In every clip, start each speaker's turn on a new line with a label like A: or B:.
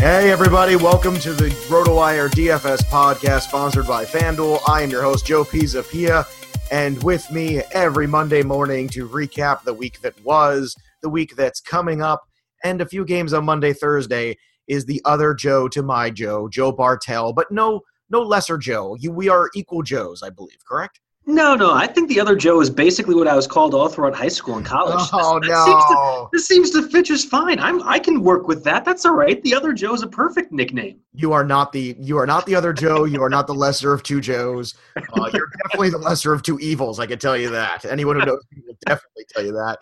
A: Hey, everybody, welcome to the RotoWire DFS podcast sponsored by FanDuel. I am your host, Joe Pisapia, and with me every Monday morning to recap the week that was, the week that's coming up, and a few games on Monday, Thursday is the other Joe to my Joe, Joe Bartel, but no, no lesser Joe. You, we are equal Joes, I believe, correct?
B: No, no. I think the other Joe is basically what I was called all throughout high school and college.
A: Oh
B: this,
A: no!
B: Seems to, this seems to fit just fine. I'm. I can work with that. That's all right. The other Joe is a perfect nickname.
A: You are not the. You are not the other Joe. You are not the lesser of two Joes. Uh, you're definitely the lesser of two evils. I can tell you that. Anyone who knows me will definitely tell you that.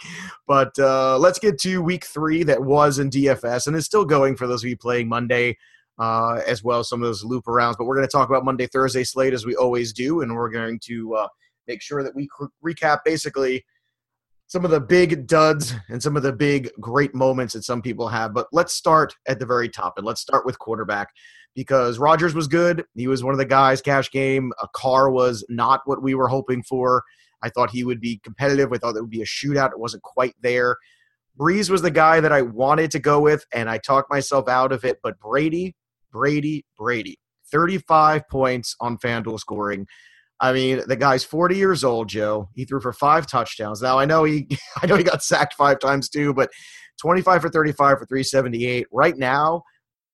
A: But uh, let's get to week three that was in DFS and is still going for those of you playing Monday. Uh, as well as some of those loop arounds, but we're going to talk about Monday, Thursday slate as we always do, and we're going to uh, make sure that we recap basically some of the big duds and some of the big great moments that some people have. But let's start at the very top and let's start with quarterback because Rodgers was good. He was one of the guys, cash game. A car was not what we were hoping for. I thought he would be competitive. I thought it would be a shootout. It wasn't quite there. Brees was the guy that I wanted to go with, and I talked myself out of it. But Brady, Brady, Brady, 35 points on FanDuel scoring. I mean, the guy's 40 years old, Joe. He threw for five touchdowns. Now I know he I know he got sacked five times too, but 25 for 35 for 378. Right now,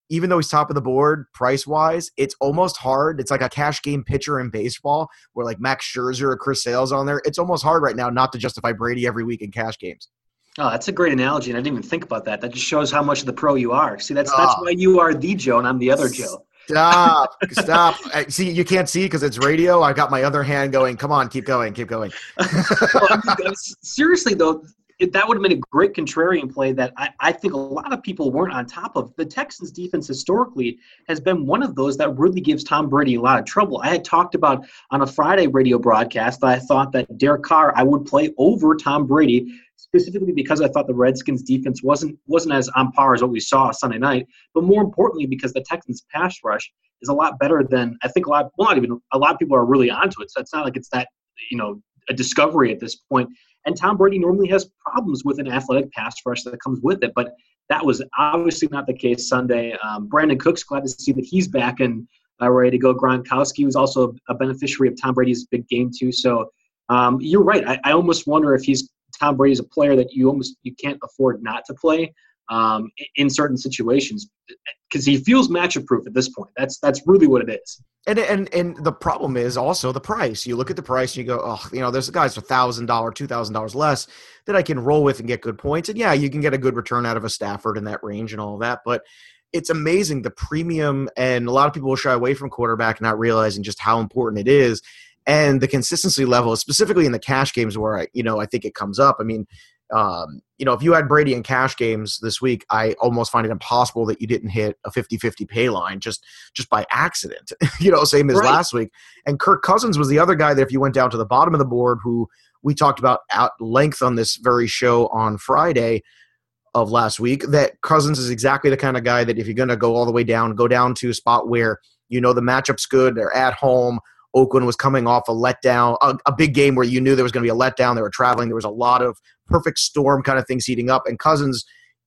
A: even though he's top of the board price wise, it's almost hard. It's like a cash game pitcher in baseball where like Max Scherzer or Chris Sale's on there. It's almost hard right now not to justify Brady every week in cash games.
B: Oh, that's a great analogy, and I didn't even think about that. That just shows how much of the pro you are. See, that's that's ah. why you are the Joe, and I'm the other Joe.
A: Stop! Stop! See, you can't see because it's radio. I got my other hand going. Come on, keep going, keep going.
B: well, I mean, seriously though, it, that would have been a great contrarian play that I, I, think a lot of people weren't on top of. The Texans defense historically has been one of those that really gives Tom Brady a lot of trouble. I had talked about on a Friday radio broadcast that I thought that Derek Carr I would play over Tom Brady specifically because I thought the Redskins defense wasn't wasn't as on par as what we saw Sunday night, but more importantly because the Texans pass rush is a lot better than I think a lot well not even a lot of people are really onto it. So it's not like it's that you know a discovery at this point. And Tom Brady normally has problems with an athletic pass rush that comes with it, but that was obviously not the case Sunday. Um, Brandin Cooks glad to see that he's back and uh, ready to go. Gronkowski was also a beneficiary of Tom Brady's big game too. So um, you're right. I, I, almost wonder if he's Tom Brady's a player that you almost you can't afford not to play um, in certain situations because he feels matchup proof at this point. That's that's really what it is.
A: And and and the problem is also the price. You look at the price and you go, oh, you know, there's a guys for thousand dollar, two thousand dollars less that I can roll with and get good points. And yeah, you can get a good return out of a Stafford in that range and all that. But it's amazing the premium, and a lot of people will shy away from quarterback, not realizing just how important it is and the consistency level, specifically in the cash games where I, you know, I think it comes up. I mean, um, you know, if you had Brady in cash games this week, I almost find it impossible that you didn't hit a 50-50 pay line just just by accident. you know, same as right. last week. And Kirk Cousins was the other guy that if you went down to the bottom of the board, who we talked about at length on this very show on Friday of last week, that Cousins is exactly the kind of guy that if you're going to go all the way down, go down to a spot where you know the matchup's good, they're at home. Oakland was coming off a letdown, a, a big game where you knew there was going to be a letdown. They were traveling. There was a lot of perfect storm kind of things heating up. And Cousins,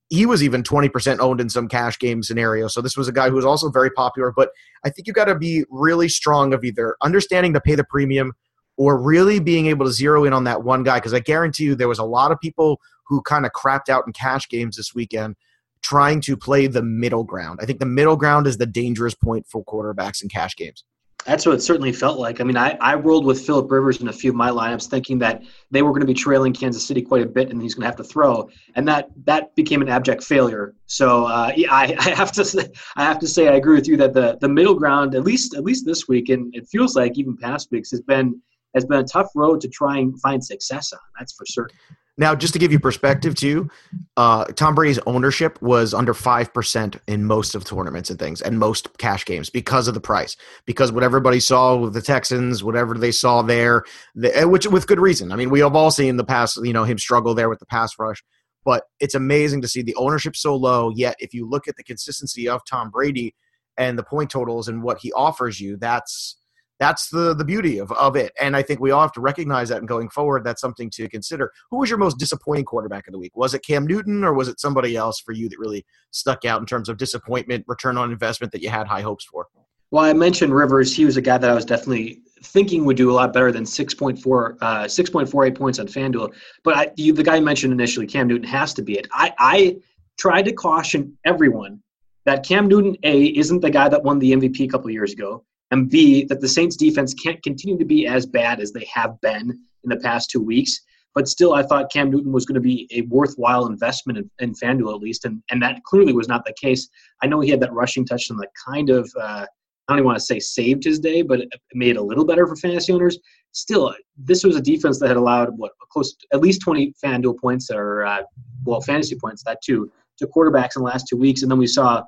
A: he was even 20% owned in some cash game scenarios. So this was a guy who was also very popular. But I think you got to be really strong of either understanding to pay the premium or really being able to zero in on that one guy. Because I guarantee you there was a lot of people who kind of crapped out in cash games this weekend trying to play the middle ground. I think the middle ground is the dangerous point for quarterbacks in cash games.
B: That's what it certainly felt like. I mean, I, I rolled with Philip Rivers in a few of my lineups, thinking that they were going to be trailing Kansas City quite a bit, and he's going to have to throw, and that that became an abject failure. So uh, yeah, I, I have to say, I have to say I agree with you that the the middle ground, at least at least this week, and it feels like even past weeks, has been has been a tough road to try and find success on. That's for certain.
A: Now, just to give you perspective too, uh, Tom Brady's ownership was under five percent in most of tournaments and things, and most cash games because of the price, because what everybody saw with the Texans, whatever they saw there, the, which with good reason. I mean, we have all seen the past, you know, him struggle there with the pass rush, but it's amazing to see the ownership so low. Yet, if you look at the consistency of Tom Brady and the point totals and what he offers you, that's that's the the beauty of, of it. And I think we all have to recognize that and going forward, that's something to consider. Who was your most disappointing quarterback of the week? Was it Cam Newton or was it somebody else for you that really stuck out in terms of disappointment, return on investment that you had high hopes for?
B: Well, I mentioned Rivers. He was a guy that I was definitely thinking would do a lot better than 6.4, uh, 6.48 points on FanDuel. But I, you, the guy mentioned initially, Cam Newton, has to be it. I, I tried to caution everyone that Cam Newton, A, isn't the guy that won the MVP a couple years ago and B, that the Saints defense can't continue to be as bad as they have been in the past two weeks. But still, I thought Cam Newton was going to be a worthwhile investment in, in FanDuel at least, and, and that clearly was not the case. I know he had that rushing touchdown that kind of, uh, I don't even want to say saved his day, but it made it a little better for fantasy owners. Still, this was a defense that had allowed what close at least 20 FanDuel points or, uh, well, fantasy points that too, to quarterbacks in the last two weeks, and then we saw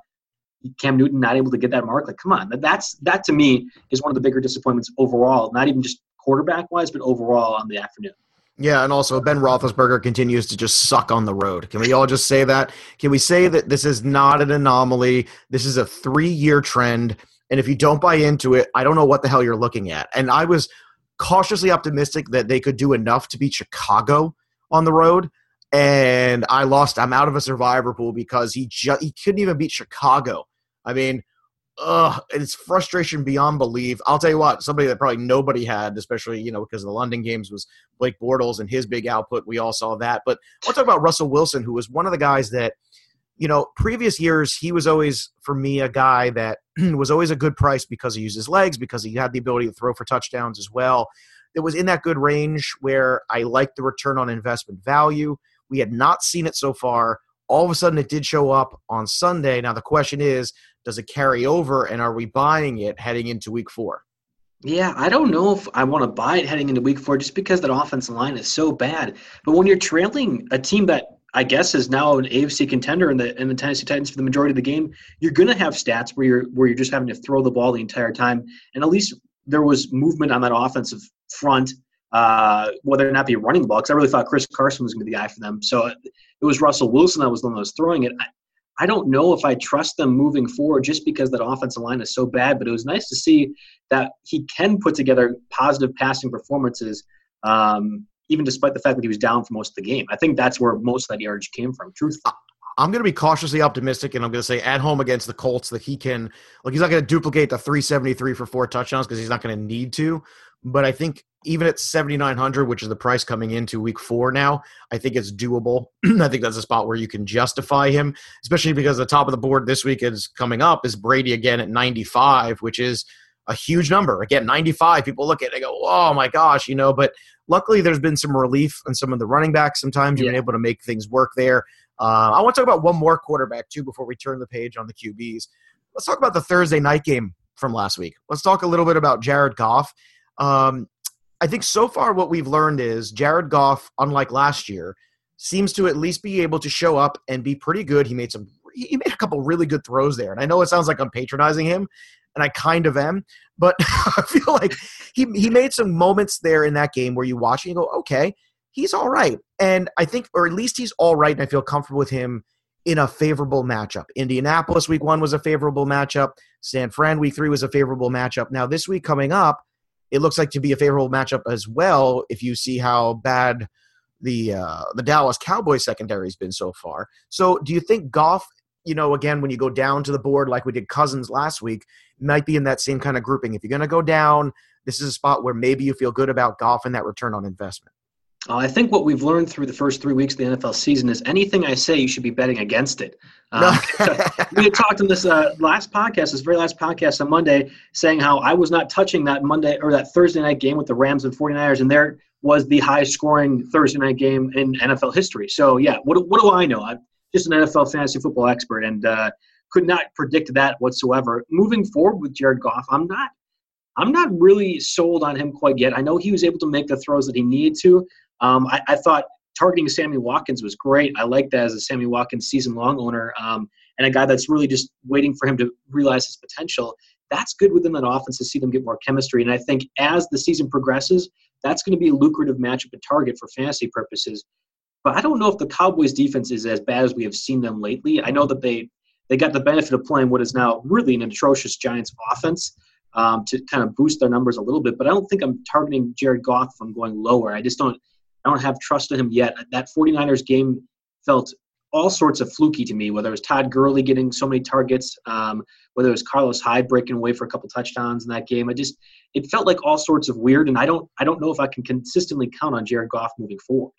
B: Cam Newton not able to get that mark. Like, come on, that's that to me is one of the bigger disappointments overall. Not even just quarterback wise, but overall on the afternoon.
A: Yeah, and also Ben Roethlisberger continues to just suck on the road. Can we all just say that? Can we say that this is not an anomaly? This is a three-year trend, and if you don't buy into it, I don't know what the hell you're looking at. And I was cautiously optimistic that they could do enough to beat Chicago on the road and I lost. I'm out of a survivor pool because he ju- he couldn't even beat Chicago. I mean, ugh, it's frustration beyond belief. I'll tell you what, somebody that probably nobody had, especially, you know, because of the London games was Blake Bortles and his big output. We all saw that. But I'll talk about Russell Wilson, who was one of the guys that, you know, previous years, he was always, for me, a guy that was always a good price because he used his legs, because he had the ability to throw for touchdowns as well. It was in that good range where I liked the return on investment value. We had not seen it so far. All of a sudden, it did show up on Sunday. Now, the question is, does it carry over and are we buying it heading into week four?
B: Yeah, I don't know if I want to buy it heading into week four just because that offensive line is so bad. But when you're trailing a team that I guess is now an AFC contender in the in the Tennessee Titans for the majority of the game, you're gonna have stats where you're where you're just having to throw the ball the entire time. And at least there was movement on that offensive front, uh, whether or not be running the ball. Because I really thought Chris Carson was gonna be the guy for them. So it was Russell Wilson that was the one that was throwing it. I, I don't know if I trust them moving forward just because that offensive line is so bad. But it was nice to see that he can put together positive passing performances, um, even despite the fact that he was down for most of the game. I think that's where most of that yardage came from. Truthfully.
A: I'm going to be cautiously optimistic, and I'm going to say at home against the Colts that he can, like, he's not going to duplicate the 373 for four touchdowns because he's not going to need to. But I think even at 7,900, which is the price coming into week four now, I think it's doable. I think that's a spot where you can justify him, especially because the top of the board this week is coming up is Brady again at 95, which is a huge number. Again, 95, people look at it and go, oh my gosh, you know, but luckily there's been some relief on some of the running backs. Sometimes you've yeah. been able to make things work there. Uh, I want to talk about one more quarterback too before we turn the page on the QBs. Let's talk about the Thursday night game from last week. Let's talk a little bit about Jared Goff. Um, I think so far what we've learned is Jared Goff, unlike last year, seems to at least be able to show up and be pretty good. He made some he made a couple really good throws there. And I know it sounds like I'm patronizing him, and I kind of am, but I feel like he he made some moments there in that game where you watch and you go, okay, he's all right. And I think, or at least he's all right, and I feel comfortable with him in a favorable matchup. Indianapolis week one was a favorable matchup. San Fran week three was a favorable matchup. Now this week coming up, it looks like to be a favorable matchup as well. If you see how bad the uh, the Dallas Cowboys secondary has been so far. So do you think Goff? You know, again, when you go down to the board like we did Cousins last week, might be in that same kind of grouping. If you're going to go down, this is a spot where maybe you feel good about Goff and that return on investment.
B: Uh, I think what we've learned through the first three weeks of the NFL season is anything I say, you should be betting against it. Um, we had talked in this uh, last podcast, this very last podcast on Monday, saying how I was not touching that Monday or that Thursday night game with the Rams and 49ers, and there was the highest scoring Thursday night game in NFL history. So, yeah, what, what do I know? I'm just an NFL fantasy football expert and uh, could not predict that whatsoever. Moving forward with Jared Goff, I'm not. I'm not really sold on him quite yet. I know he was able to make the throws that he needed to. Um, I, I, thought targeting Sammy Watkins was great. I like that as a Sammy Watkins season long owner um, and a guy that's really just waiting for him to realize his potential. That's good within that offense to see them get more chemistry. And I think as the season progresses, that's going to be a lucrative matchup and target for fantasy purposes. But I don't know if the Cowboys defense is as bad as we have seen them lately. I know that they they got the benefit of playing what is now really an atrocious Giants offense um, to kind of boost their numbers a little bit. But I don't think I'm targeting Jared Goff if I'm going lower. I just don't I don't have trust in him yet. That 49ers game felt all sorts of fluky to me, whether it was Todd Gurley getting so many targets, um, whether it was Carlos Hyde breaking away for a couple touchdowns in that game. I just it felt like all sorts of weird, and I don't I don't know if I can consistently count on Jared Goff moving forward.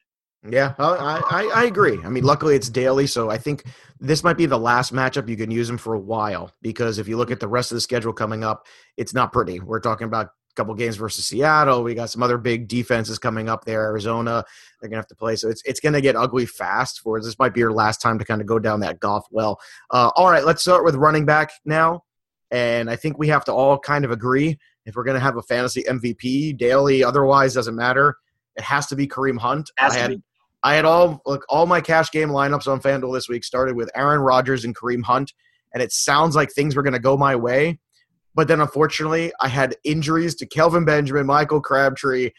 A: Yeah, I, I, I agree. I mean, luckily it's daily, so I think this might be the last matchup you can use him for a while because if you look at the rest of the schedule coming up, it's not pretty. We're talking about couple games versus Seattle. We got some other big defenses coming up there. Arizona, they're gonna have to play. So it's it's gonna get ugly fast. For this might be your last time to kind of go down that Goff well. Uh, all right, let's start with running back now, and I think we have to all kind of agree if we're gonna have a fantasy MVP daily. Otherwise, doesn't matter. It has to be Kareem Hunt. I had. I had all look all my cash game lineups on FanDuel this week started with Aaron Rodgers and Kareem Hunt, and it sounds like things were going to go my way but then unfortunately, I had injuries to Kelvin Benjamin, Michael Crabtree,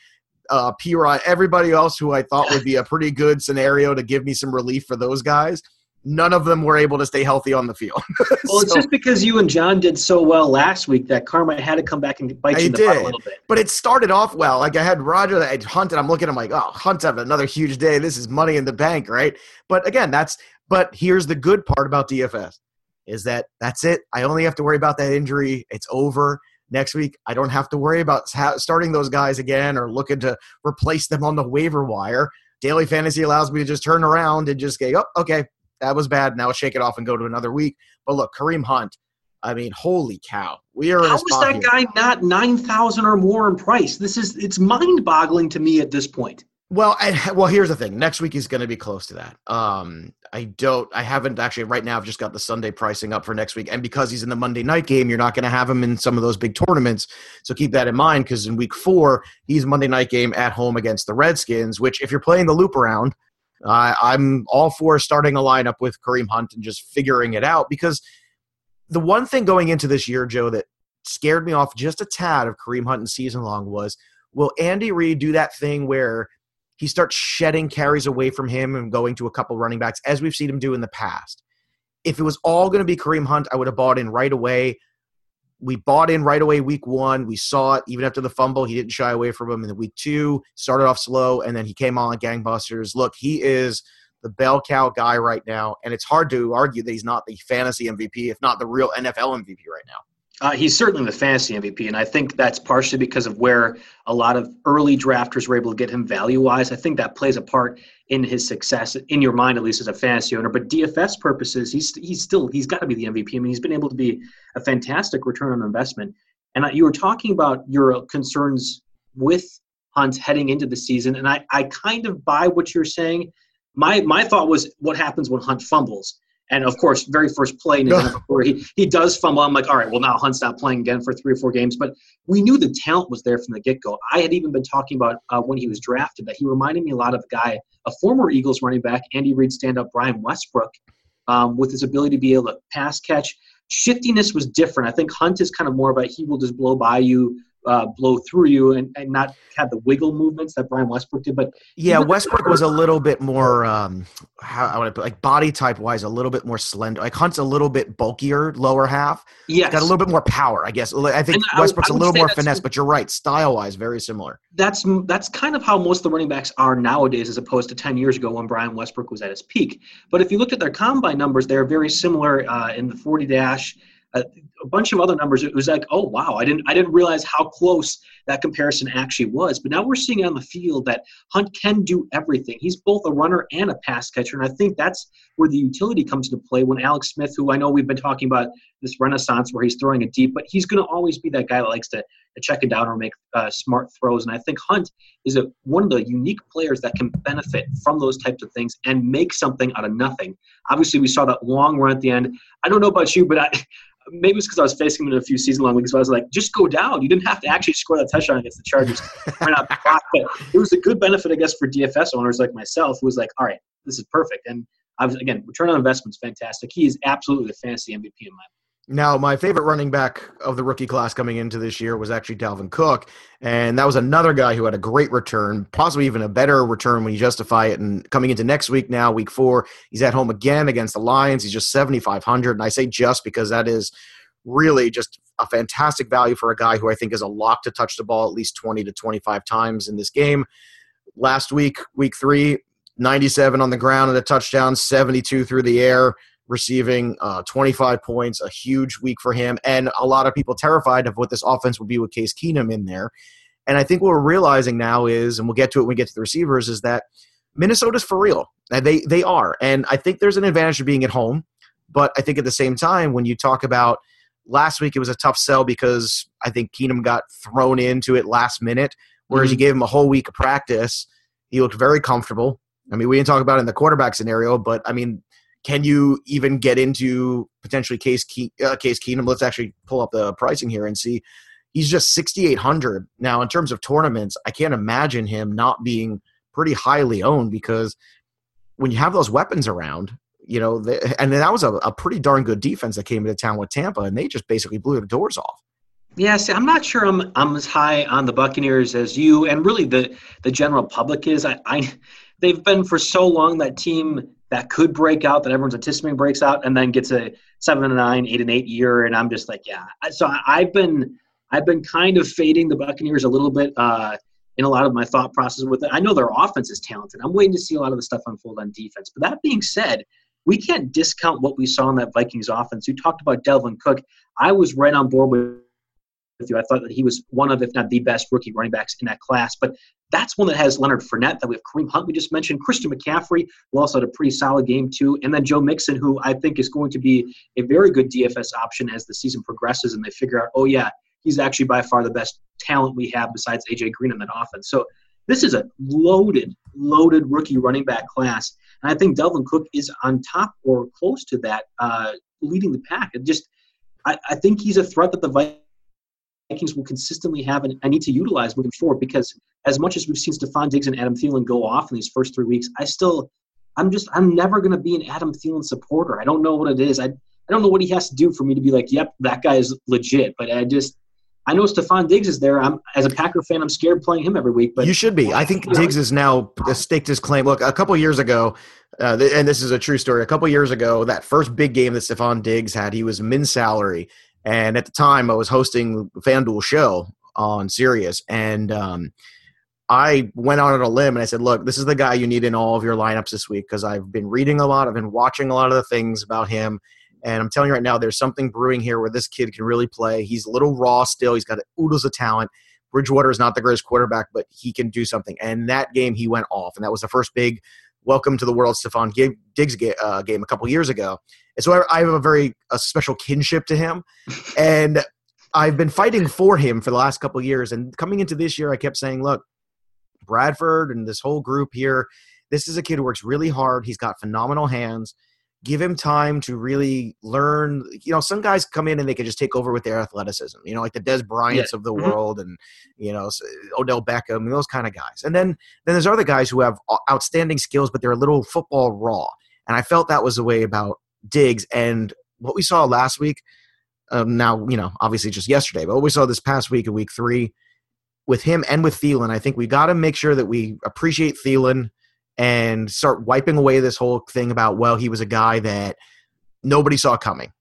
A: uh, P. Rod, everybody else who I thought would be a pretty good scenario to give me some relief for those guys. None of them were able to stay healthy on the field.
B: well, it's just because you and John did so well last week that karma had to come back and bite you in the did. butt a little bit.
A: But it started off well. Like I had Roger, that I had Hunt, and I'm looking, I'm like, oh, Hunt's having another huge day. This is money in the bank, right? But again, that's, but here's the good part about DFS is that that's it. I only have to worry about that injury. It's over next week. I don't have to worry about starting those guys again or looking to replace them on the waiver wire. Daily fantasy allows me to just turn around and just go, oh, okay, that was bad. Now shake it off and go to another week. But look, Kareem Hunt. I mean, holy cow! We are.
B: How is that
A: here.
B: guy not nine thousand or more in price? This is it's mind-boggling to me at this point.
A: Well, I, well, here's the thing. Next week is going to be close to that. Um, I don't. I haven't actually right now. I've just got the Sunday pricing up for next week, and because he's in the Monday night game, you're not going to have him in some of those big tournaments. So keep that in mind because in week four, he's Monday night game at home against the Redskins. Which, if you're playing the loop around, uh, I'm all for starting a lineup with Kareem Hunt and just figuring it out because the one thing going into this year, Joe, that scared me off just a tad of Kareem Hunt and season long was will Andy Reid do that thing where he starts shedding carries away from him and going to a couple running backs, as we've seen him do in the past. If it was all going to be Kareem Hunt, I would have bought in right away. We bought in right away week one. We saw it even after the fumble. He didn't shy away from him. In the week two, started off slow, and then he came on gangbusters. Look, he is the bell cow guy right now, and it's hard to argue that he's not the fantasy MVP, if not the real NFL MVP right now.
B: Uh, he's certainly the fantasy MVP, and I think that's partially because of where a lot of early drafters were able to get him value wise. I think that plays a part in his success, in your mind at least, as a fantasy owner. But DFS purposes, he's he's still he's got to be the MVP. I mean, he's been able to be a fantastic return on investment. And you were talking about your concerns with Hunt heading into the season, and I I kind of buy what you're saying. My my thought was, what happens when Hunt fumbles? And of course, very first play in his career, he, he does fumble. I'm like, all right, well, now Hunt's not playing again for three or four games. But we knew the talent was there from the get go. I had even been talking about uh, when he was drafted that he reminded me a lot of a guy, a former Eagles running back, Andy Reid stand up Brian Westbrook, um, with his ability to be able to pass catch. Shiftiness was different. I think Hunt is kind of more about he will just blow by you, uh, blow through you and, and not have the wiggle movements that Brian Westbrook did. But
A: yeah, Westbrook was a little bit more um, how I would put like body type wise, a little bit more slender. Like Hunt's a little bit bulkier, lower half.
B: Yeah,
A: got a little bit more power, I guess. I think and Westbrook's a little more finesse, but you're right, style wise, very similar.
B: That's that's kind of how most of the running backs are nowadays, as opposed to ten years ago when Brian Westbrook was at his peak. But if you looked at their combine numbers, they're very similar uh, in the 40 dash a, a, bunch of other numbers. It was like, oh wow, I didn't I didn't realize how close that comparison actually was. But now we're seeing on the field that Hunt can do everything. He's both a runner and a pass catcher, and I think that's where the utility comes into play. When Alex Smith, who I know we've been talking about this renaissance where he's throwing it deep, but he's going to always be that guy that likes to, to check it down or make uh, smart throws. And I think Hunt is a, one of the unique players that can benefit from those types of things and make something out of nothing. Obviously, we saw that long run at the end. I don't know about you, but I, maybe it's because I was facing him in a few season long leagues. But I was like, just go down. You didn't have to actually score that touchdown against the Chargers. but it was a good benefit, I guess, for DFS owners like myself, who was like, all right, this is perfect. And I was again, return on investment is fantastic. He is absolutely the fantasy MVP in my
A: now, my favorite running back of the rookie class coming into this year was actually Dalvin Cook, and that was another guy who had a great return, possibly even a better return when you justify it. And coming into next week now, week four, he's at home again against the Lions. He's just 7,500, and I say just because that is really just a fantastic value for a guy who I think is a lock to touch the ball at least 20 to 25 times in this game. Last week, week three, 97 on the ground and a touchdown, 72 through the air receiving uh, 25 points, a huge week for him, and a lot of people terrified of what this offense would be with Case Keenum in there. And I think what we're realizing now is, and we'll get to it when we get to the receivers, is that Minnesota's for real. And they they are, and I think there's an advantage of being at home. But I think at the same time, when you talk about last week, it was a tough sell because I think Keenum got thrown into it last minute, whereas mm-hmm. you gave him a whole week of practice. He looked very comfortable. I mean, we didn't talk about it in the quarterback scenario, but I mean, can you even get into potentially Case Ke- uh, Case Keenum? Let's actually pull up the pricing here and see. He's just 6,800 now. In terms of tournaments, I can't imagine him not being pretty highly owned because when you have those weapons around, you know, they, and that was a, a pretty darn good defense that came into town with Tampa, and they just basically blew the doors off.
B: Yeah, see, I'm not sure I'm I'm as high on the Buccaneers as you, and really the the general public is. I, I they've been for so long that team that could break out that everyone's anticipating breaks out and then gets a seven and nine, eight and eight year, and I'm just like, yeah. So I've been I've been kind of fading the Buccaneers a little bit uh, in a lot of my thought process with it. I know their offense is talented. I'm waiting to see a lot of the stuff unfold on defense. But that being said, we can't discount what we saw in that Vikings offense. You talked about Dalvin Cook. I was right on board with with you. I thought that he was one of, if not the best rookie running backs in that class. But that's one that has Leonard Fournette, that we have Kareem Hunt, we just mentioned, Christian McCaffrey, who also had a pretty solid game too, and then Joe Mixon, who I think is going to be a very good DFS option as the season progresses and they figure out, oh yeah, he's actually by far the best talent we have besides AJ Green in that offense. So this is a loaded, loaded rookie running back class, and I think Dalvin Cook is on top or close to that, uh, leading the pack. It just, I, I think he's a threat that the Vikings Vikings will consistently have and I need to utilize moving forward because as much as we've seen Stefon Diggs and Adam Thielen go off in these first three weeks, I still I'm just I'm never gonna be an Adam Thielen supporter. I don't know what it is. I I don't know what he has to do for me to be like, yep, that guy is legit. But I just I know Stefon Diggs is there. I'm as a Packer fan, I'm scared playing him every week. But
A: you should be. I think Diggs is now staked his claim. Look, a couple years ago, uh, and this is a true story. A couple years ago, that first big game that Stefon Diggs had, he was min salary, and at the time, I was hosting FanDuel show on Sirius, and um, I went out on a limb and I said, "Look, this is the guy you need in all of your lineups this week because I've been reading a lot, I've been watching a lot of the things about him, and I'm telling you right now, there's something brewing here where this kid can really play. He's a little raw still. He's got oodles of talent. Bridgewater is not the greatest quarterback, but he can do something. And that game, he went off, and that was the first big welcome to the world Stefon Diggs uh, game a couple years ago. And so I have a very a special kinship to him, and I've been fighting for him for the last couple years. And coming into this year, I kept saying, "Look, Bradford and this whole group here, this is a kid who works really hard. He's got phenomenal hands." Give him time to really learn. You know, some guys come in and they can just take over with their athleticism. You know, like the Dez Bryants yeah. of the mm-hmm. world, and you know Odell Beckham, those kind of guys. And then then there's other guys who have outstanding skills, but they're a little football raw. And I felt that was the way about Diggs and what we saw last week. Um, now, you know, obviously just yesterday, but what we saw this past week in week three with him and with Thielen, I think we got to make sure that we appreciate Thielen and start wiping away this whole thing about, well, he was a guy that nobody saw coming.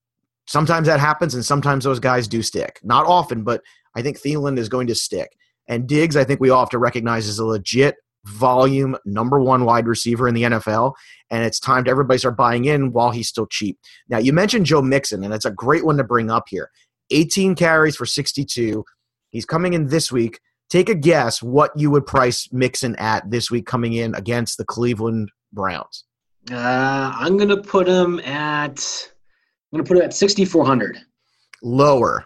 A: Sometimes that happens, and sometimes those guys do stick. Not often, but I think Thielen is going to stick. And Diggs, I think we all have to recognize is a legit volume number one wide receiver in the NFL. And it's time to everybody start buying in while he's still cheap. Now, you mentioned Joe Mixon, and it's a great one to bring up here 18 carries for 62. He's coming in this week. Take a guess what you would price Mixon at this week coming in against the Cleveland Browns.
B: Uh, I'm gonna put him at. I'm gonna put him at 6,400.
A: Lower.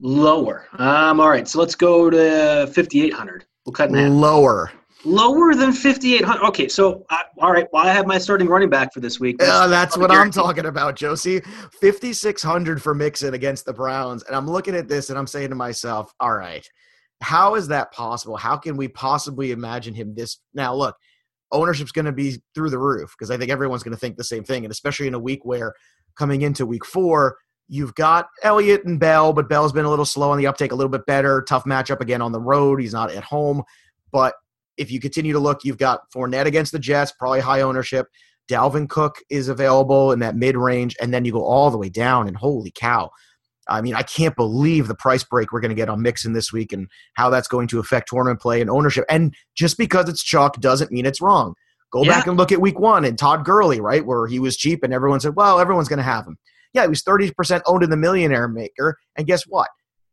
B: Lower. Um. All right. So let's go to 5,800. We'll cut that.
A: Lower.
B: Lower than 5,800. Okay. So uh, all right. Well, I have my starting running back for this week.
A: That's, uh, that's what I'm talking about, Josie. 5,600 for Mixon against the Browns, and I'm looking at this and I'm saying to myself, all right how is that possible? How can we possibly imagine him this? Now, look, ownership's going to be through the roof because I think everyone's going to think the same thing. And especially in a week where coming into week four, you've got Elliott and Bell, but Bell's been a little slow on the uptake, a little bit better. Tough matchup again on the road. He's not at home. But if you continue to look, you've got Fournette against the Jets, probably high ownership. Dalvin Cook is available in that mid range, and then you go all the way down, and holy cow, I mean, I can't believe the price break we're going to get on Mixon this week and how that's going to affect tournament play and ownership. And just because it's chalk doesn't mean it's wrong. Go yeah. back and look at week one and Todd Gurley, right, where he was cheap and everyone said, well, everyone's going to have him. Yeah, he was 30% owned in the millionaire maker. And guess what?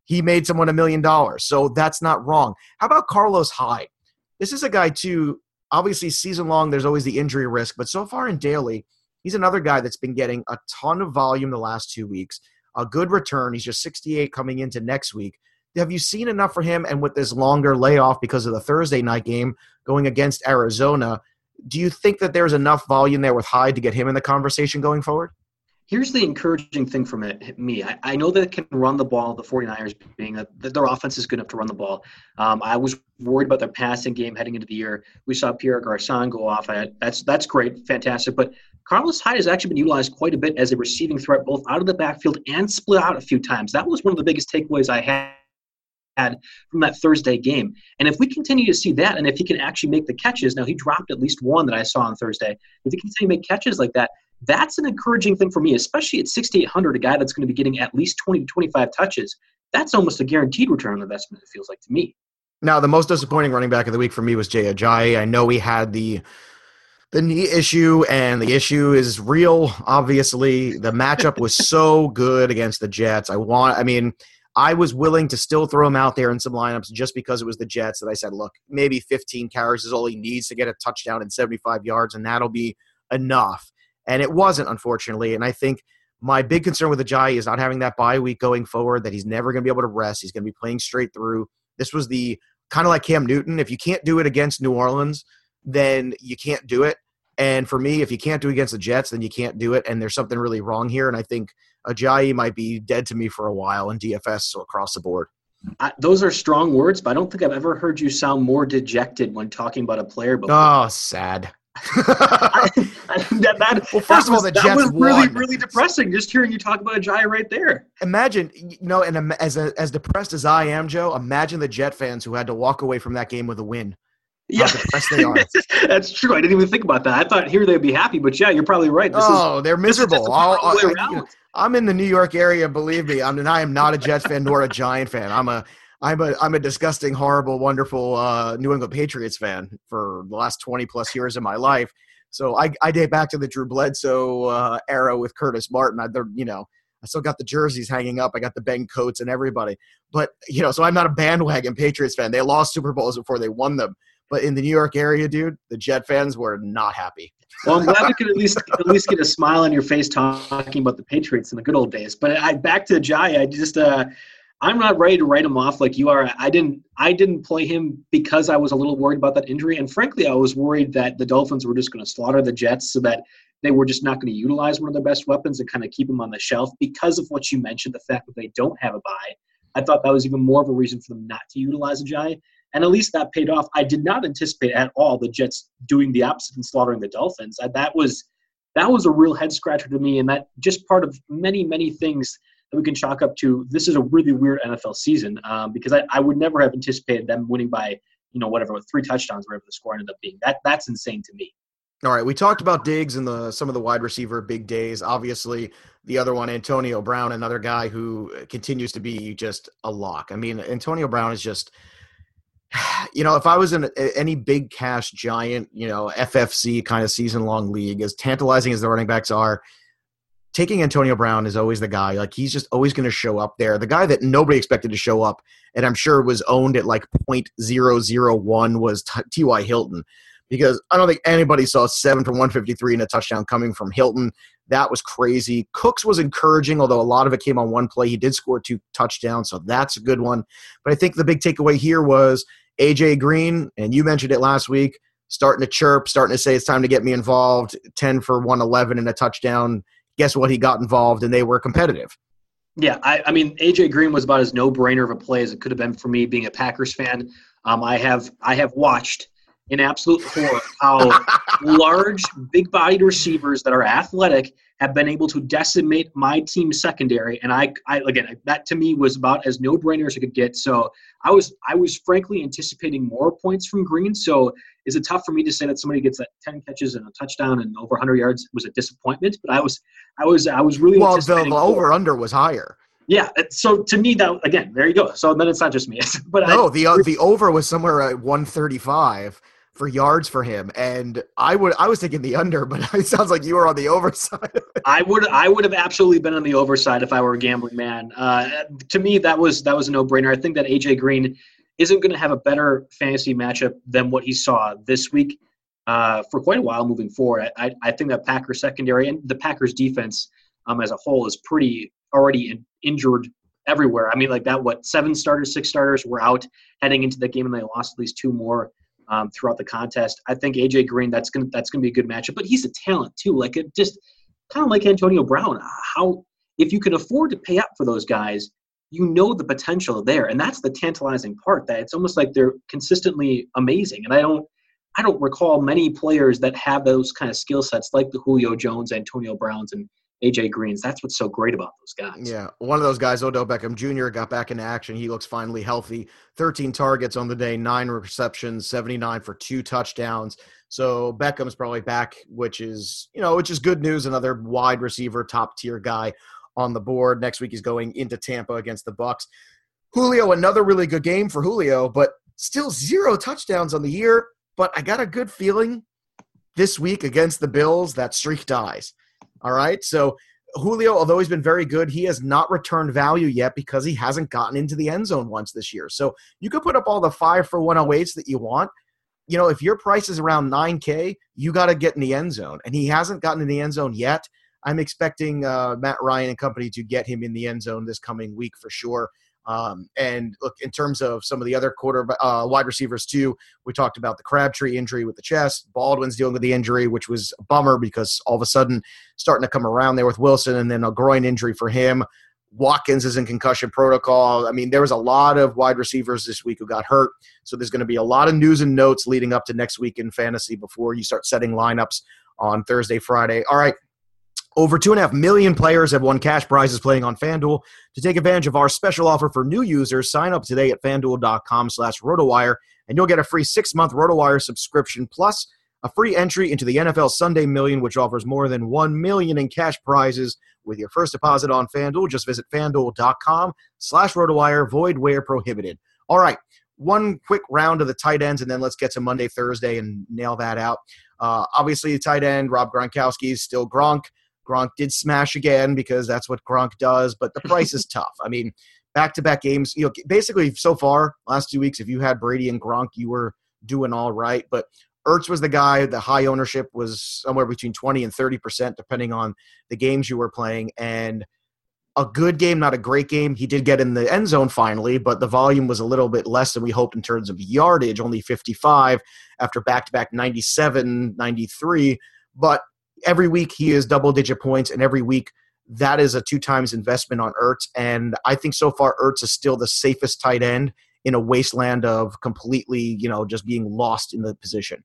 A: He made someone a million dollars. So that's not wrong. How about Carlos Hyde? This is a guy, too. Obviously, season long, there's always the injury risk. But so far in daily, he's another guy that's been getting a ton of volume the last two weeks a good return. He's just 68 coming into next week. Have you seen enough for him? And with this longer layoff because of the Thursday night game going against Arizona, do you think that there's enough volume there with Hyde to get him in the conversation going forward?
B: Here's the encouraging thing from it, me. I, I, know that can run the ball, the 49ers being that their offense is good enough to run the ball. Um, I was worried about their passing game heading into the year. We saw Pierre Garcon go off. That's that's great, fantastic. But Carlos Hyde has actually been utilized quite a bit as a receiving threat, both out of the backfield and split out a few times. That was one of the biggest takeaways I had had from that Thursday game. And if we continue to see that, and if he can actually make the catches, now he dropped at least one that I saw on Thursday. If he can continue to make catches like that, that's an encouraging thing for me, especially at 6,800, a guy that's going to be getting at least 20 to 25 touches. That's almost a guaranteed return on investment, it feels like to me.
A: Now, the most disappointing running back of the week for me was Jay Ajayi. I know he had the the knee issue, and the issue is real. Obviously, the matchup was so good against the Jets. I want, I mean, I was willing to still throw him out there in some lineups just because it was the Jets that I said, look, maybe 15 carries is all he needs to get a touchdown and 75 yards, and that'll be enough. And it wasn't, unfortunately. And I think my big concern with Ajayi is not having that bye week going forward, that he's never going to be able to rest. He's going to be playing straight through. This was the kind of like Cam Newton. If you can't do it against New Orleans, then you can't do it. And for me, if you can't do it against the Jets, then you can't do it. And there's something really wrong here. And I think Ajayi might be dead to me for a while in DFS or across the board.
B: I, those are strong words, but I don't think I've ever heard you sound more dejected when talking about a player before.
A: Oh, sad.
B: I, I, that, that, well, first of all, the Jets was really, won. really depressing. Just hearing you talk about Ajayi right there.
A: Imagine, you know, and as as depressed as I am, Joe, imagine the Jet fans who had to walk away from that game with a win
B: yeah, they are. That's true. I didn't even think about that. I thought here they'd be happy, but yeah, you're probably right.
A: This oh, is, they're miserable. I, am in the New York area. Believe me, I mean, I am not a Jets fan nor a Giant fan. I'm a I'm a I'm a disgusting, horrible, wonderful uh, New England Patriots fan for the last 20 plus years of my life. So I, I date back to the Drew Bledsoe uh, era with Curtis Martin. I, you know, I still got the jerseys hanging up. I got the Ben Coates and everybody. But you know, so I'm not a bandwagon Patriots fan. They lost Super Bowls before they won them. But in the New York area, dude, the Jet fans were not happy.
B: Well, I'm glad we could at least at least get a smile on your face talking about the Patriots in the good old days. But I back to Jai. I just uh, I'm not ready to write him off like you are. I didn't I didn't play him because I was a little worried about that injury, and frankly, I was worried that the Dolphins were just going to slaughter the Jets so that they were just not going to utilize one of their best weapons and kind of keep him on the shelf because of what you mentioned, the fact that they don't have a bye. I thought that was even more of a reason for them not to utilize Ajayi. And at least that paid off. I did not anticipate at all the Jets doing the opposite and slaughtering the Dolphins. That was that was a real head scratcher to me, and that just part of many, many things that we can chalk up to. This is a really weird NFL season um, because I, I would never have anticipated them winning by you know whatever three touchdowns, whatever the score ended up being. That that's insane to me.
A: All right, we talked about Diggs and the some of the wide receiver big days. Obviously, the other one, Antonio Brown, another guy who continues to be just a lock. I mean, Antonio Brown is just, you know, if I was in any big cash giant, you know, FFC kind of season long league, as tantalizing as the running backs are, taking Antonio Brown is always the guy. Like he's just always going to show up there. The guy that nobody expected to show up, and I'm sure was owned at like 0.001 was T.Y. Hilton because I don't think anybody saw seven for 153 and a touchdown coming from Hilton. That was crazy. Cooks was encouraging, although a lot of it came on one play. He did score two touchdowns, so that's a good one. But I think the big takeaway here was AJ Green, and you mentioned it last week, starting to chirp, starting to say it's time to get me involved. 10 for 111 and a touchdown. Guess what? He got involved, and they were competitive.
B: Yeah, I, I mean, AJ Green was about as no-brainer of a play as it could have been for me, being a Packers fan. Um, I have I have watched in absolute horror how large, big bodied receivers that are athletic have been able to decimate my team secondary. And I, I again, that to me was about as no brainer as I could get. So I was, I was frankly anticipating more points from Green. So is it tough for me to say that somebody gets that 10 catches and a touchdown and over 100 yards was a disappointment? But I was, I was, I was really
A: well. The, the over under was higher.
B: Yeah, so to me, that again, there you go. So then it's not just me, but
A: no, I, the uh, the over was somewhere at one thirty five for yards for him. And I would I was thinking the under, but it sounds like you were on the overside.
B: I would I would have absolutely been on the overside if I were a gambling man. Uh, to me, that was that was a no brainer. I think that AJ Green isn't going to have a better fantasy matchup than what he saw this week uh, for quite a while moving forward. I, I think that Packers secondary and the Packers defense um, as a whole is pretty already in, injured everywhere. I mean, like that, what seven starters, six starters were out heading into the game, and they lost at least two more um, throughout the contest. I think AJ Green that's gonna that's gonna be a good matchup, but he's a talent too. Like it just kind of like Antonio Brown. How if you can afford to pay up for those guys, you know the potential there, and that's the tantalizing part. That it's almost like they're consistently amazing, and I don't. I don't recall many players that have those kind of skill sets like the Julio Jones, Antonio Browns, and AJ Greens. That's what's so great about those guys.
A: Yeah, one of those guys, Odell Beckham Jr., got back into action. He looks finally healthy. 13 targets on the day, nine receptions, 79 for two touchdowns. So Beckham's probably back, which is you know which is good news. Another wide receiver, top tier guy on the board. Next week he's going into Tampa against the Bucks. Julio, another really good game for Julio, but still zero touchdowns on the year. But I got a good feeling this week against the Bills that streak dies. All right. So Julio, although he's been very good, he has not returned value yet because he hasn't gotten into the end zone once this year. So you could put up all the five for 108s that you want. You know, if your price is around 9K, you got to get in the end zone. And he hasn't gotten in the end zone yet. I'm expecting uh, Matt Ryan and company to get him in the end zone this coming week for sure. Um, and look, in terms of some of the other quarter uh, wide receivers too, we talked about the Crabtree injury with the chest. Baldwin's dealing with the injury, which was a bummer because all of a sudden starting to come around there with Wilson, and then a groin injury for him. Watkins is in concussion protocol. I mean, there was a lot of wide receivers this week who got hurt. So there's going to be a lot of news and notes leading up to next week in fantasy before you start setting lineups on Thursday, Friday. All right, over 2.5 million players have won cash prizes playing on FanDuel. To take advantage of our special offer for new users, sign up today at fanduel.com slash RotoWire, and you'll get a free six-month RotoWire subscription plus a free entry into the NFL Sunday Million, which offers more than 1 million in cash prizes with your first deposit on FanDuel. Just visit fanduel.com slash RotoWire, void where prohibited. All right, one quick round of the tight ends, and then let's get to Monday, Thursday, and nail that out. Uh, obviously, the tight end, Rob Gronkowski, is still Gronk. Gronk did smash again because that's what Gronk does, but the price is tough. I mean, back to back games, you know, basically so far, last two weeks, if you had Brady and Gronk, you were doing all right. But Ertz was the guy, the high ownership was somewhere between 20 and 30%, depending on the games you were playing. And a good game, not a great game. He did get in the end zone finally, but the volume was a little bit less than we hoped in terms of yardage, only 55 after back to back 97, 93. But every week he is double digit points, and every week that is a two times investment on Ertz. And I think so far Ertz is still the safest tight end in a wasteland of completely, you know, just being lost in the position.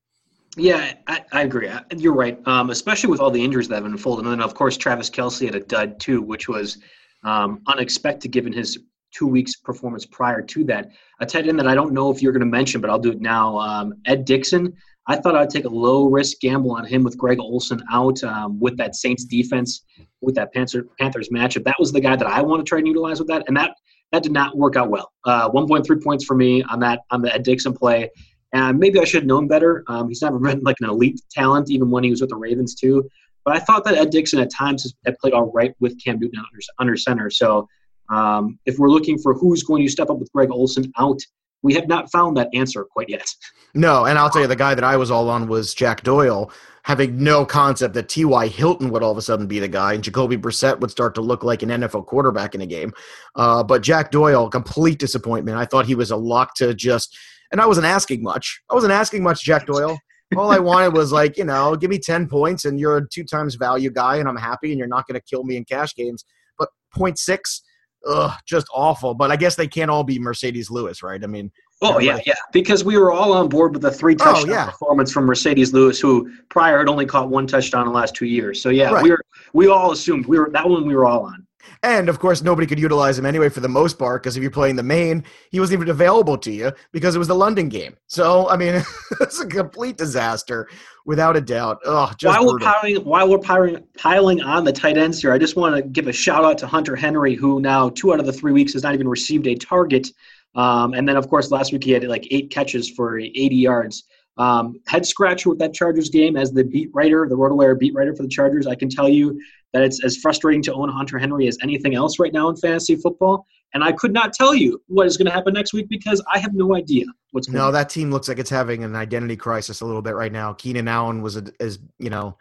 B: Yeah, I, I agree. You're right, um, especially with all the injuries that have unfolded. And then, of course, Travis Kelce had a dud too, which was um, unexpected given his two weeks performance prior to that. A tight end that I don't know if you're going to mention, but I'll do it now. Um, Ed Dickson. I thought I'd take a low risk gamble on him with Greg Olsen out um, with that Saints defense, with that Panther, Panthers matchup. That was the guy that I want to try and utilize with that, and that that did not work out well. Uh, 1.3 points for me on that on the Ed Dickson play. And maybe I should have known better. Um, he's never been like an elite talent, even when he was with the Ravens too. But I thought that Ed Dickson at times has, played all right with Cam Newton under, under center. So um, if we're looking for who's going to step up with Greg Olsen out, we have not found that answer quite yet.
A: No, and I'll tell you, the guy that I was all on was Jack Doyle, having no concept that T.Y. Hilton would all of a sudden be the guy, and Jacoby Brissett would start to look like an NFL quarterback in a game. Uh, but Jack Doyle, complete disappointment. I thought he was a lock to just – and I wasn't asking much. I wasn't asking much, Jack Doyle. All I wanted was like, you know, give me 10 points and you're a two times value guy and I'm happy and you're not going to kill me in cash games. But 0.6, ugh, just awful. But I guess they can't all be Marcedes Lewis, right? I mean,
B: Oh yeah, yeah. Because we were all on board with the three oh, touchdown oh, yeah. performance from Marcedes Lewis, who prior had only caught one touchdown in the last two years. So yeah, right. we were we all assumed we were that one we were all on.
A: And of course, nobody could utilize him anyway for the most part because if you're playing the main, he wasn't even available to you because it was the London game. So I mean, it's a complete disaster without a doubt. Oh, just
B: while we're piling, while we're piling, piling on the tight ends here, I just want to give a shout out to Hunter Henry, who now two out of the three weeks has not even received a target. Um, and then of course last week he had like eight catches for 80 yards. Um, head scratcher with that Chargers game as the beat writer, the RotoWire beat writer for the Chargers. I can tell you that it's as frustrating to own Hunter Henry as anything else right now in fantasy football. And I could not tell you what is going to happen next week because I have no idea what's going
A: No, on. that team looks like it's having an identity crisis a little bit right now. Keenan Allen was, a, is, you know,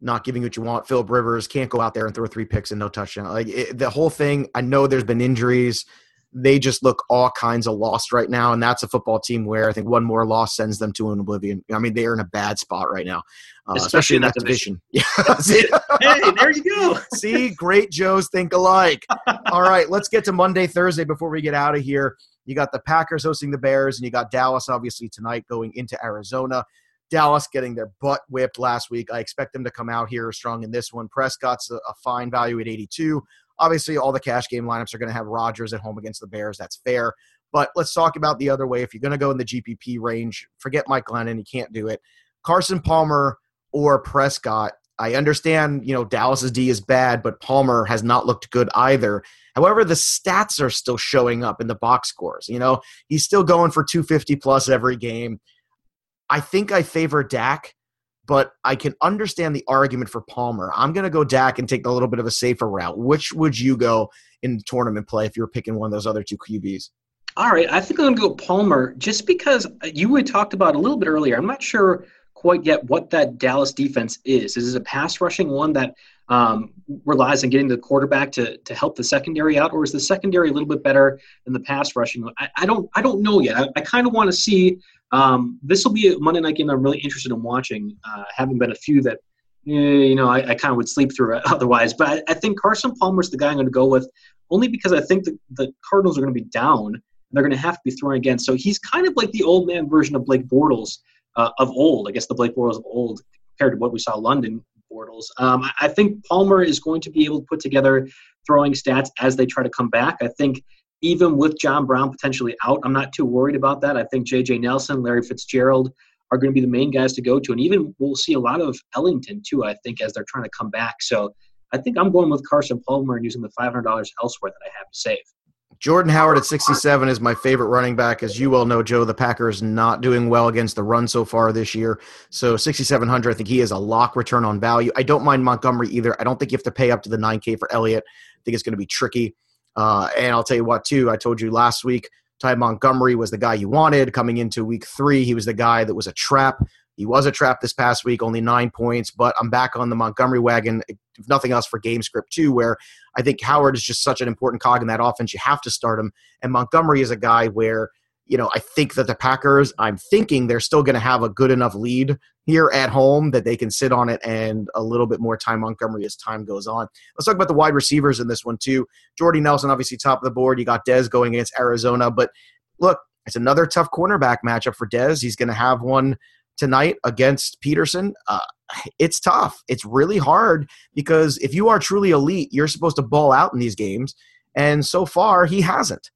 A: not giving what you want. Philip Rivers can't go out there and throw three picks and no touchdown. Like it, the whole thing, I know there's been injuries they just look all kinds of lost right now. And that's a football team where I think one more loss sends them to an oblivion. I mean, they are in a bad spot right now, uh, especially, especially, in that division. division.
B: Yeah. hey, there you go.
A: See, great Joes think alike. all right, let's get to Monday, Thursday before we get out of here. You got the Packers hosting the Bears, and you got Dallas obviously tonight going into Arizona. Dallas getting their butt whipped last week. I expect them to come out here strong in this one. Prescott's a, a fine value at 82. Obviously, all the cash game lineups are going to have Rodgers at home against the Bears. That's fair. But let's talk about the other way. If you're going to go in the GPP range, forget Mike Glennon. He can't do it. Carson Palmer or Prescott. I understand, you know, Dallas's D is bad, but Palmer has not looked good either. However, the stats are still showing up in the box scores. You know, he's still going for 250 plus every game. I think I favor Dak but I can understand the argument for Palmer. I'm going to go Dak and take a little bit of a safer route. Which would you go in tournament play if you're picking one of those other two QBs?
B: All right, I think I'm going to go Palmer just because uh, you had talked about a little bit earlier. I'm not sure quite yet what that Dallas defense is. Is it a pass rushing one that um, relies on getting the quarterback to, to help the secondary out, or is the secondary a little bit better than the pass rushing? I, I don't I don't know yet. I, I kind of want to see um, this will be a Monday night game I'm really interested in watching. Uh, having been a few that, eh, you know, I, I kind of would sleep through otherwise. But I, I think Carson Palmer's the guy I'm going to go with, only because I think the, the Cardinals are going to be down and they're going to have to be thrown again. So he's kind of like the old man version of Blake Bortles uh, of old. I guess the Blake Bortles of old compared to what we saw London Bortles. Um, I think Palmer is going to be able to put together throwing stats as they try to come back. I think even with John Brown potentially out, I'm not too worried about that. I think J.J. Nelson, Larry Fitzgerald are going to be the main guys to go to. And even we'll see a lot of Ellington, too, I think, as they're trying to come back. So I think I'm going with Carson Palmer and using the $500 elsewhere that I have to save.
A: Jordan Howard at 67 is my favorite running back. As you well know, Joe, the Packers not doing well against the run so far this year. So 6,700, I think he is a lock return on value. I don't mind Montgomery either. I don't think you have to pay up to the 9K for Elliott. I think it's going to be tricky. Uh, and I'll tell you what, too, I told you last week, Ty Montgomery was the guy you wanted coming into week three. He was the guy that was a trap. He was a trap this past week, only nine points, but I'm back on the Montgomery wagon, if nothing else for game script too, where I think Howard is just such an important cog in that offense. You have to start him. And Montgomery is a guy where you know, I think that the Packers, I'm thinking they're still going to have a good enough lead here at home that they can sit on it and a little bit more time Montgomery as time goes on. Let's talk about the wide receivers in this one too. Jordy Nelson, obviously top of the board. You got Dez going against Arizona, but look, it's another tough cornerback matchup for Dez. He's going to have one tonight against Peterson. Uh, it's tough. It's really hard because if you are truly elite, you're supposed to ball out in these games. And so far, he hasn't.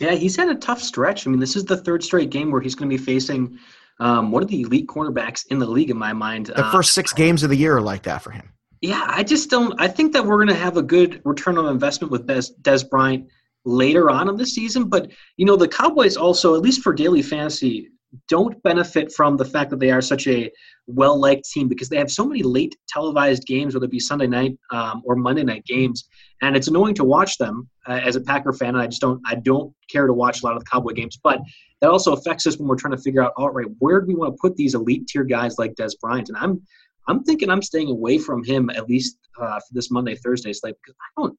B: Yeah, he's had a tough stretch. I mean, this is the third straight game where he's going to be facing um, one of the elite cornerbacks in the league, in my mind.
A: The uh, first six games of the year are like that for him.
B: Yeah, I just don't. I think that we're going to have a good return on investment with Des, Dez Bryant later on in the season. But you know, the Cowboys also, at least for daily fantasy, don't benefit from the fact that they are such a well liked team because they have so many late televised games, whether it be Sunday night um, or Monday night games, and it's annoying to watch them uh, as a Packer fan. I just don't I don't care to watch a lot of the Cowboy games, but that also affects us when we're trying to figure out all right where do we want to put these elite tier guys like Dez Bryant, and I'm I'm thinking I'm staying away from him at least uh, for this Monday Thursday slate because I don't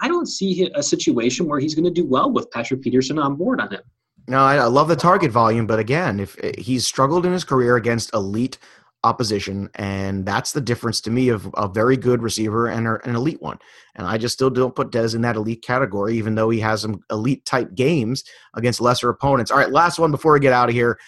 B: I don't see a situation where he's going to do well with Patrick Peterson on board on him.
A: No, I, I love the target volume, but again, if eh, he's struggled in his career against elite opposition, and that's the difference to me of a very good receiver and an elite one. And I just still don't put Dez in that elite category, even though he has some elite type games against lesser opponents. All right, last one before we get out of here.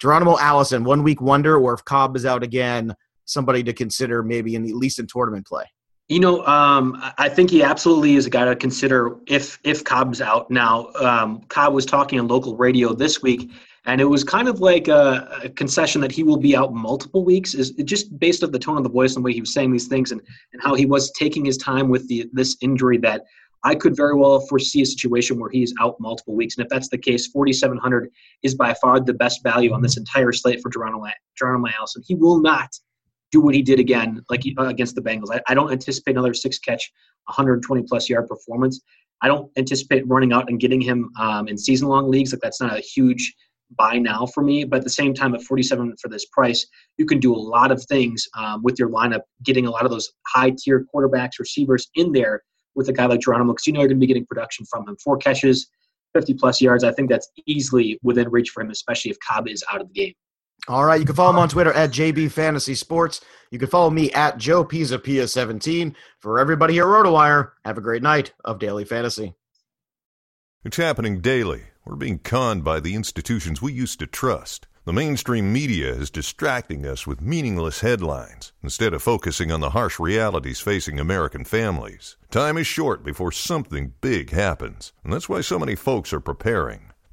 A: Geronimo Allison, one week wonder, or if Cobb is out again, somebody to consider maybe in at least in tournament play.
B: You know, um, I think he absolutely is a guy to consider if if Cobb's out. Now, um, Cobb was talking on local radio this week, and it was kind of like a, a, concession that he will be out multiple weeks. Is just based on the tone of the voice and the way he was saying these things, and and how he was taking his time with the this injury that. I could very well foresee a situation where he's out multiple weeks, and if that's the case, 4,700 is by far the best value on this entire slate for Geronimo, Geronimo Allison. He will not do what he did again, like uh, against the Bengals. I, I don't anticipate another six catch, 120 plus yard performance. I don't anticipate running out and getting him um, in season long leagues. Like that's not a huge buy now for me. But at the same time, at 47 for this price, you can do a lot of things um, with your lineup, getting a lot of those high tier quarterbacks, receivers in there with a guy like Geronimo, because you know you're going to be getting production from him. Four catches, 50 plus yards. I think that's easily within reach for him, especially if Cobb is out of the game.
A: All right, you can follow him on Twitter at JB Fantasy Sports. You can follow me at Joe Pisapia 17. For everybody here at RotoWire, have a great night of daily fantasy.
C: It's happening daily. We're being conned by the institutions we used to trust. The mainstream media is distracting us with meaningless headlines instead of focusing on the harsh realities facing American families. Time is short before something big happens, and that's why so many folks are preparing.